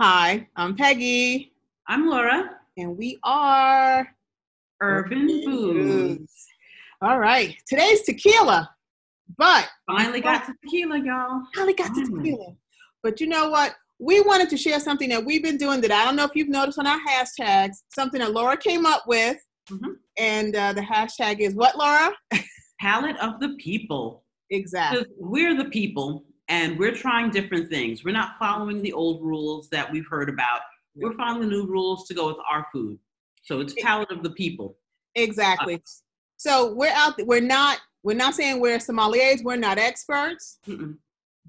Hi, I'm Peggy, I'm Laura. and we are Urban Booze. All right, today's tequila, but Finally got to tequila, y'all. finally got to Finally. tequila. But you know what? We wanted to share something that we've been doing that I don't know if you've noticed on our hashtags, something that Laura came up with. Mhm. And uh, the hashtag is what, Laura? Palette of the people. Exactly. We're the people and we're trying different things. We're not following the old rules that we've heard about. We're following new rules to go with our food. So it's palate of the people. Exactly. Uh, so we're out. We're not. We're not saying we're sommeliers. We're not experts. Mm-mm.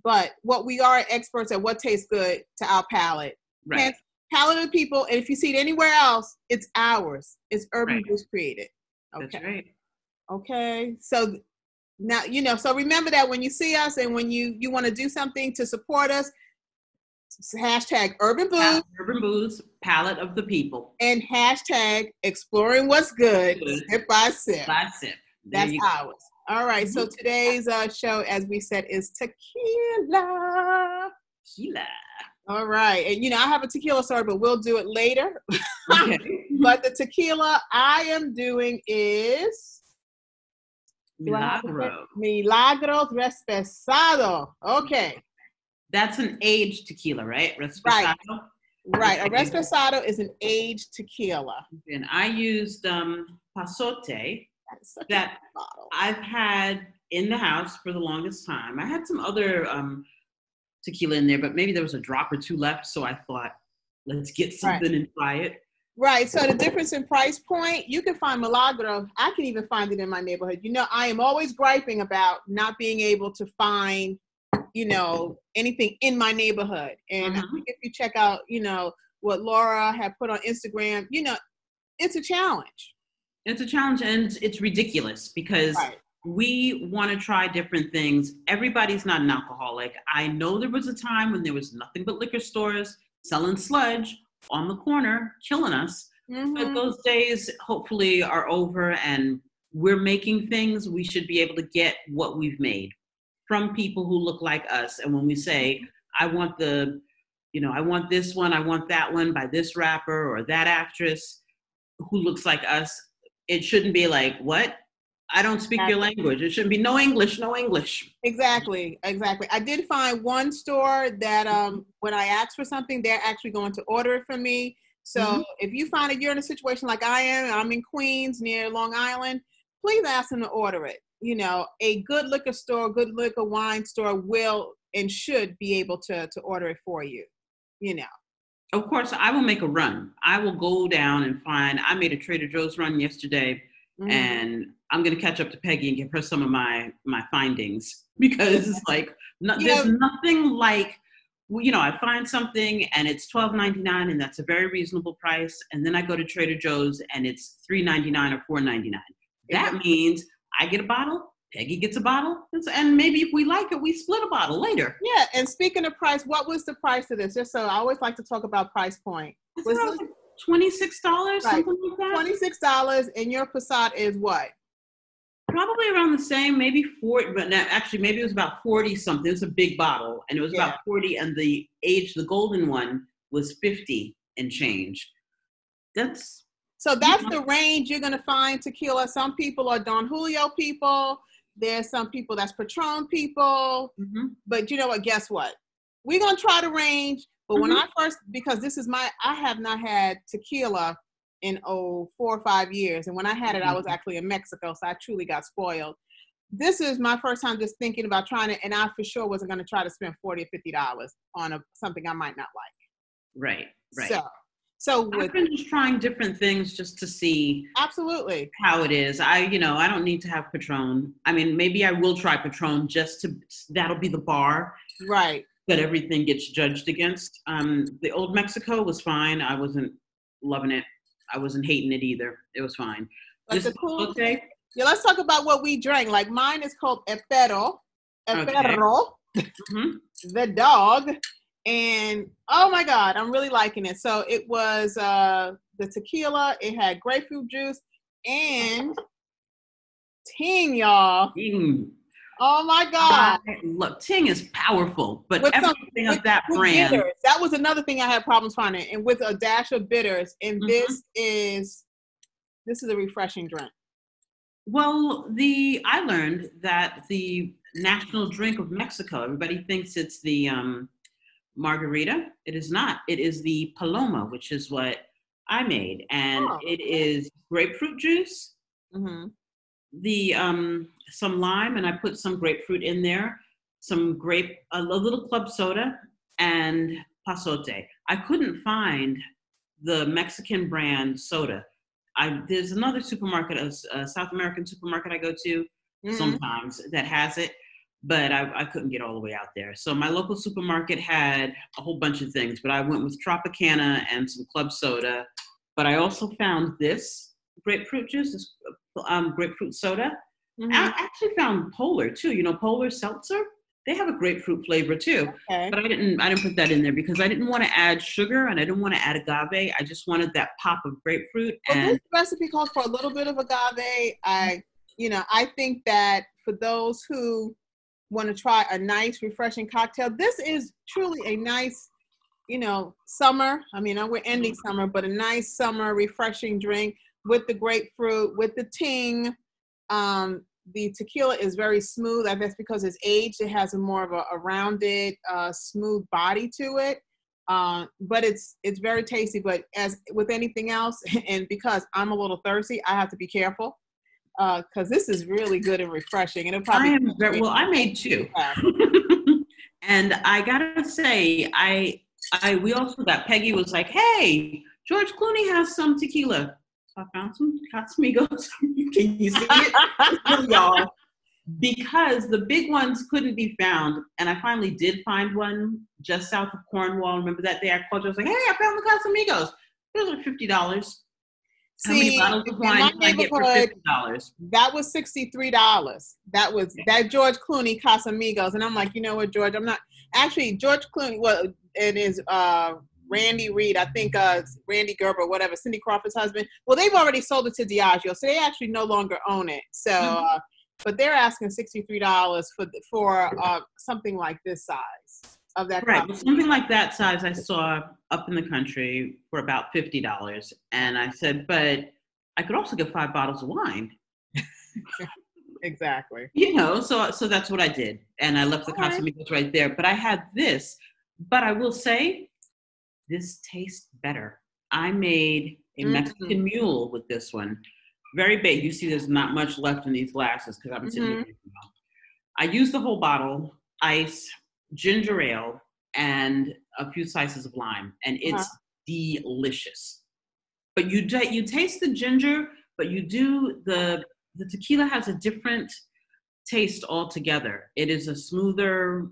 But what we are experts at what tastes good to our palate. Right. Hence, palate of the people. And if you see it anywhere else, it's ours. It's Urban Right. Created. That's Okay. right. Okay. So now you know. So remember that when you see us and when you you want to do something to support us, hashtag Urban Palette- Urban Booze, palette of the people. and hashtag Exploring What's Good, Good. sip by sip. Five sip. There That's go. ours. All right. So today's uh, show, as we said, is tequila. Tequila. All right. And you know, I have a tequila story, but we'll do it later. Okay. but the tequila I am doing is do I have to say- Milagro. Milagros Reposado. Okay. That's an aged tequila, right? Right. Right. A. Reposado is an aged tequila. And I used um, pasote that bottle. I've had in the house for the longest time. I had some other um, tequila in there, but maybe there was a drop or two left. So I thought, let's get Right. something and try it. Right. So the difference in price point, you can find Milagro. I can even find it in my neighborhood. You know, I am always griping about not being able to find, you know, anything in my neighborhood. And I mm-hmm. think if you check out, you know, what Laura had put on Instagram, you know, it's a challenge. It's a challenge and it's ridiculous because Right. we want to try different things. Everybody's not an alcoholic. I know there was a time when there was nothing but liquor stores selling sludge on the corner, killing us. But Mhm. those days hopefully are over and we're making things we should be able to get what we've made from people who look like us and when we say i want the you know i want this one i want that one by this rapper or that actress who looks like us it shouldn't be like what i don't speak your language it shouldn't be no english no english Exactly, exactly. I did find one store that um when I asked for something, they're actually going to order it for me. So Mhm. if you find that you're in a situation like I am, I'm in Queens near Long Island, please ask them to order it. You know, a good liquor store, good liquor wine store will and should be able to to order it for you. You know. of course i will make a run i will go down and find i made a trader joe's run yesterday Mhm. and I'm gonna catch up to Peggy and give her some of my my findings because it's like no, there's know- nothing like you know I find something and it's twelve ninety nine and that's a very reasonable price and then I go to Trader Joe's and it's three ninety nine or four ninety nine. That means I get a bottle, Peggy gets a bottle, and maybe if we like it, we split a bottle later. yeah, and speaking of price, what was the price of this? Just so I always like to talk about price point. Was around this- twenty six dollars, Right. something like that. Twenty-six dollars and your Pasote is what? Probably around the same, maybe 40, but no, actually, maybe it was about 40 something. It's a big bottle, and it was Yeah. about 40, and the age, the golden one, was 50 and change. That's So that's the range you're gonna find tequila. Some people are Don Julio people. There's some people that's Patron people. mhm. But you know what? Guess what? We're gonna try to range. But when Mhm. I first, because this is my, I have not had tequila in oh four or five years, and when I had it, I was Mhm. actually in Mexico, so I truly got spoiled. This is my first time just thinking about trying it, and I for sure wasn't gonna try to spend forty or fifty dollars on a something I might not like. right, right. So, so I've been just trying different things just to see absolutely, how it is. I, you know, I don't need to have Patron. I mean, maybe I will try Patron just to, that'll be the bar right. That everything gets judged against. Um, the old Mexico was fine. I wasn't loving it. I wasn't hating it either. It was fine. But This the cool okay. Yeah, let's talk about what we drank. Like mine is called Epero. Okay. Epero, Mhm. the dog. And oh my God, I'm really liking it. So it was uh the tequila, it had grapefruit juice and ting, y'all. Mm. Oh my God. I, look, Ting is powerful, but With some- everything of that brand. bitters. That was another thing I had problems finding. And with a dash of bitters. And Mhm. this is this is a refreshing drink. Well, the I learned that the national drink of Mexico. Everybody thinks it's the um, margarita. It is not. It is the paloma, which is what I made, and Oh, okay. is grapefruit juice, hmm the um, some lime, and I put some grapefruit in there, some grape, a little club soda, and pasote. I couldn't find the Mexican brand soda. I there's another supermarket, a South American supermarket I go to Mm-hmm. sometimes that has it, but I, I couldn't get all the way out there. So my local supermarket had a whole bunch of things, but I went with Tropicana and some club soda. But I also found this grapefruit juice, this um, grapefruit soda. Mm-hmm. I actually found Polar too. You know, Polar Seltzer. They have a grapefruit flavor too, Okay. but I didn't. I didn't put that in there because I didn't want to add sugar and I didn't want to add agave. I just wanted that pop of grapefruit Well, and this recipe calls for a little bit of agave. I, you know, I think that for those who want to try a nice, refreshing cocktail, this is truly a nice, you know, summer. I mean, we're ending summer, but a nice summer refreshing drink with the grapefruit, with the ting. Um, the tequila is very smooth. I guess because it's aged, it has a more of a, a rounded, uh, smooth body to it. Uh, but it's it's very tasty. But as with anything else, and because I'm a little thirsty, I have to be careful because this is really good and refreshing. And it I probably am very well. I made two. and I gotta say, I, I, we also got Peggy was like, "Hey, George Clooney has some tequila." So I found some Casamigos. Can you see it, y'all? Because the big ones couldn't be found, and I finally did find one just south of Cornwall. Remember that day I called you? I was like, "Hey, I found the Casamigos. Those are fifty dollars. How many See, bottles of wine my can I get for neighborhood, fifty dollars?" that was sixty-three dollars. That was that George Clooney Casamigos, and I'm like, you know what, George? I'm not actually George Clooney. Well, it is uh, Randy Reed. I think uh, Randy Gerber, whatever, Cindy Crawford's husband. Well, they've already sold it to Diageo, so they actually no longer own it. So, Mhm. uh, but they're asking sixty-three dollars for for uh, something like this size of that. Right, something like that size I saw up in the country for about fifty dollars, and I said, but I could also get five bottles of wine, Exactly. you know. So so that's what I did, and I left the All right. Casamigos right there. But I had this, but I will say, this tastes better. I made a Mhm. Mexican Mule with this one, very big. You see, there's not much left in these glasses because I've been sitting here. Mhm. drinking. I used the whole bottle, ice, ginger ale, and a few slices of lime, and it's Uh-huh. delicious. But you do, you taste the ginger, but you do the the tequila has a different taste altogether. It is a smoother,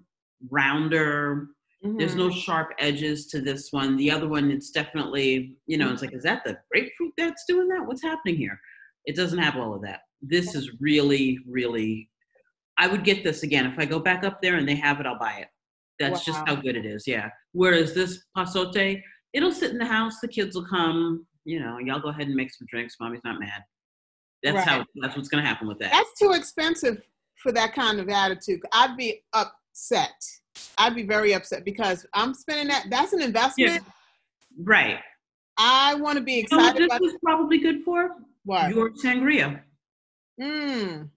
rounder. There's Mhm. no sharp edges to this one. The other one, it's definitely, you know, it's like, is that the grapefruit that's doing that? What's happening here? It doesn't have all of that. This is really, really. I would get this again if I go back up there and they have it. I'll buy it. That's just how good it is. Yeah. Whereas this pasote, it'll sit in the house. The kids will come. You know, y'all go ahead and make some drinks. Mommy's not mad. That's how. That's what's gonna happen with that. That's too expensive for that kind of attitude. I'd be upset. I'd be very upset because I'm spending that. That's an investment. right. I want to be You know what excited this about is probably good for what. your sangria. Mm.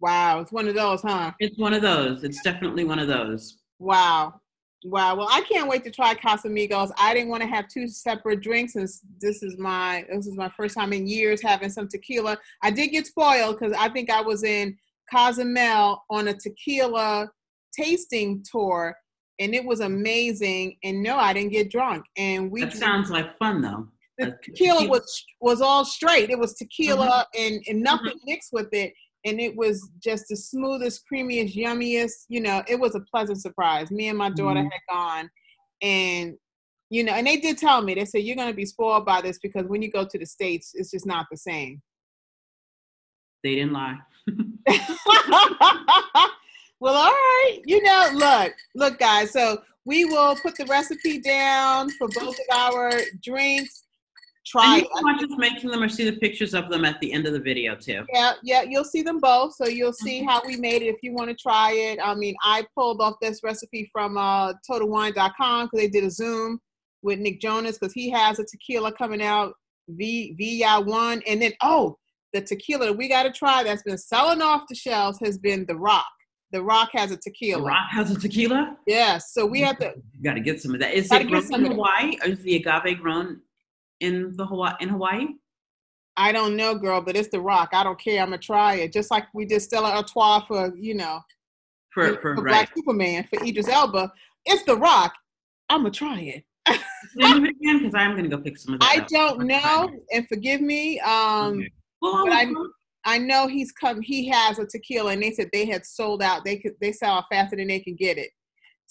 Wow, it's one of those, huh? It's one of those. It's definitely one of those. Wow. Wow. Well, I can't wait to try Casamigos. I didn't want to have two separate drinks since this is my this is my first time in years having some tequila. I did get spoiled because I think I was in Cozumel on a tequila tasting tour and it was amazing. And no, I didn't get drunk. And we That sounds like fun though. the Uh, tequila was was all straight. It was tequila Mm-hmm. and, and nothing mixed with it. And it was just the smoothest, creamiest, yummiest. You know, it was a pleasant surprise. Me and my daughter Mhm. had gone, and you know, and they did tell me they said you're gonna be spoiled by this because when you go to the states, it's just not the same. They didn't lie. well, all right. You know, look, look, guys. So we will put the recipe down for both of our drinks. try and you can watch us making them or see the pictures of them at the end of the video too. Yeah, yeah, you'll see them both. So you'll see how we made it if you want to try it. I mean, I pulled off this recipe from uh, TotalWine.com because they did a Zoom with Nick Jonas because he has a tequila coming out, V Villa One, and then oh, the tequila that we got to try that's been selling off the shelves has been the Rock. The Rock has a tequila. The. Rock has a tequila. Yes, so we have to. You got to get some of that. Is it grown in. Hawaii? Or is the agave grown in the Hawaii in Hawaii? I don't know, girl, but it's the Rock. I don't care. I'm gonna try it. Just like we did Stella Artois for you know For for, for right. Black Superman for Idris Elba. It's the Rock. I'm gonna try it. Name it again because I'm gonna go pick some of that. I up. don't know, and forgive me. Um, Okay. Well, I- look for it. I know he's come. He has a tequila, and they said they had sold out. They could they sell out faster than they can get it.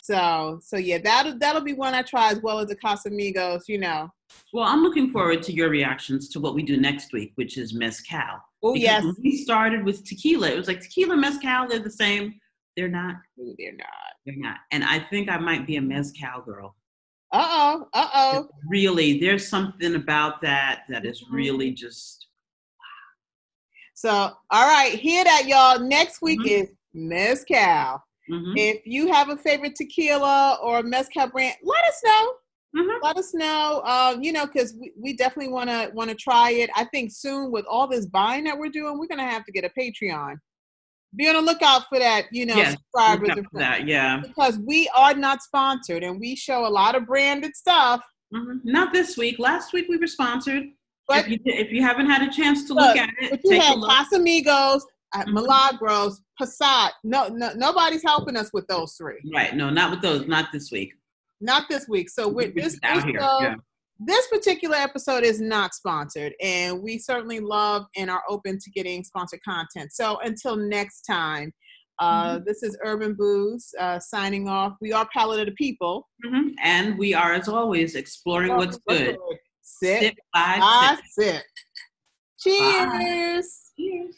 So so yeah, that'll that'll be one I try as well as the Casamigos. You know. Well, I'm looking forward to your reactions to what we do next week, which is mezcal. Oh yes, When we started with tequila, it was like tequila, mezcal, they're the same. They're not. They're not. They're not. And I think I might be a mezcal girl. Uh oh. Uh oh. Really, there's something about that that is really just. So all right, hear that, y'all. Next week Mhm. is mezcal. mhm, If you have a favorite tequila or mezcal brand, let us know. mhm. let us know um, you know because we, we definitely want to want to try it i think soon with all this buying that we're doing we're gonna have to get a patreon be on the lookout for that you know Yes, subscribers Look out and for that, yeah. because we are not sponsored and we show a lot of branded stuff Mhm. Not this week. Last week we were sponsored. But if you if you haven't had a chance to Look, look at it, but you have casamigos at Mhm. milagros pasote no, no nobody's helping us with those three Right? No, not with those. Not this week. not this week so with this, just this here. show, Yeah. this particular episode is not sponsored and we certainly love and are open to getting sponsored content so until next time uh, this is urban booze uh, signing off we are palette of the people Mhm. And we are, as always, exploring what's good sip, sip by, by ah, sip. sip. Cheers. Bye. Cheers. Cheers.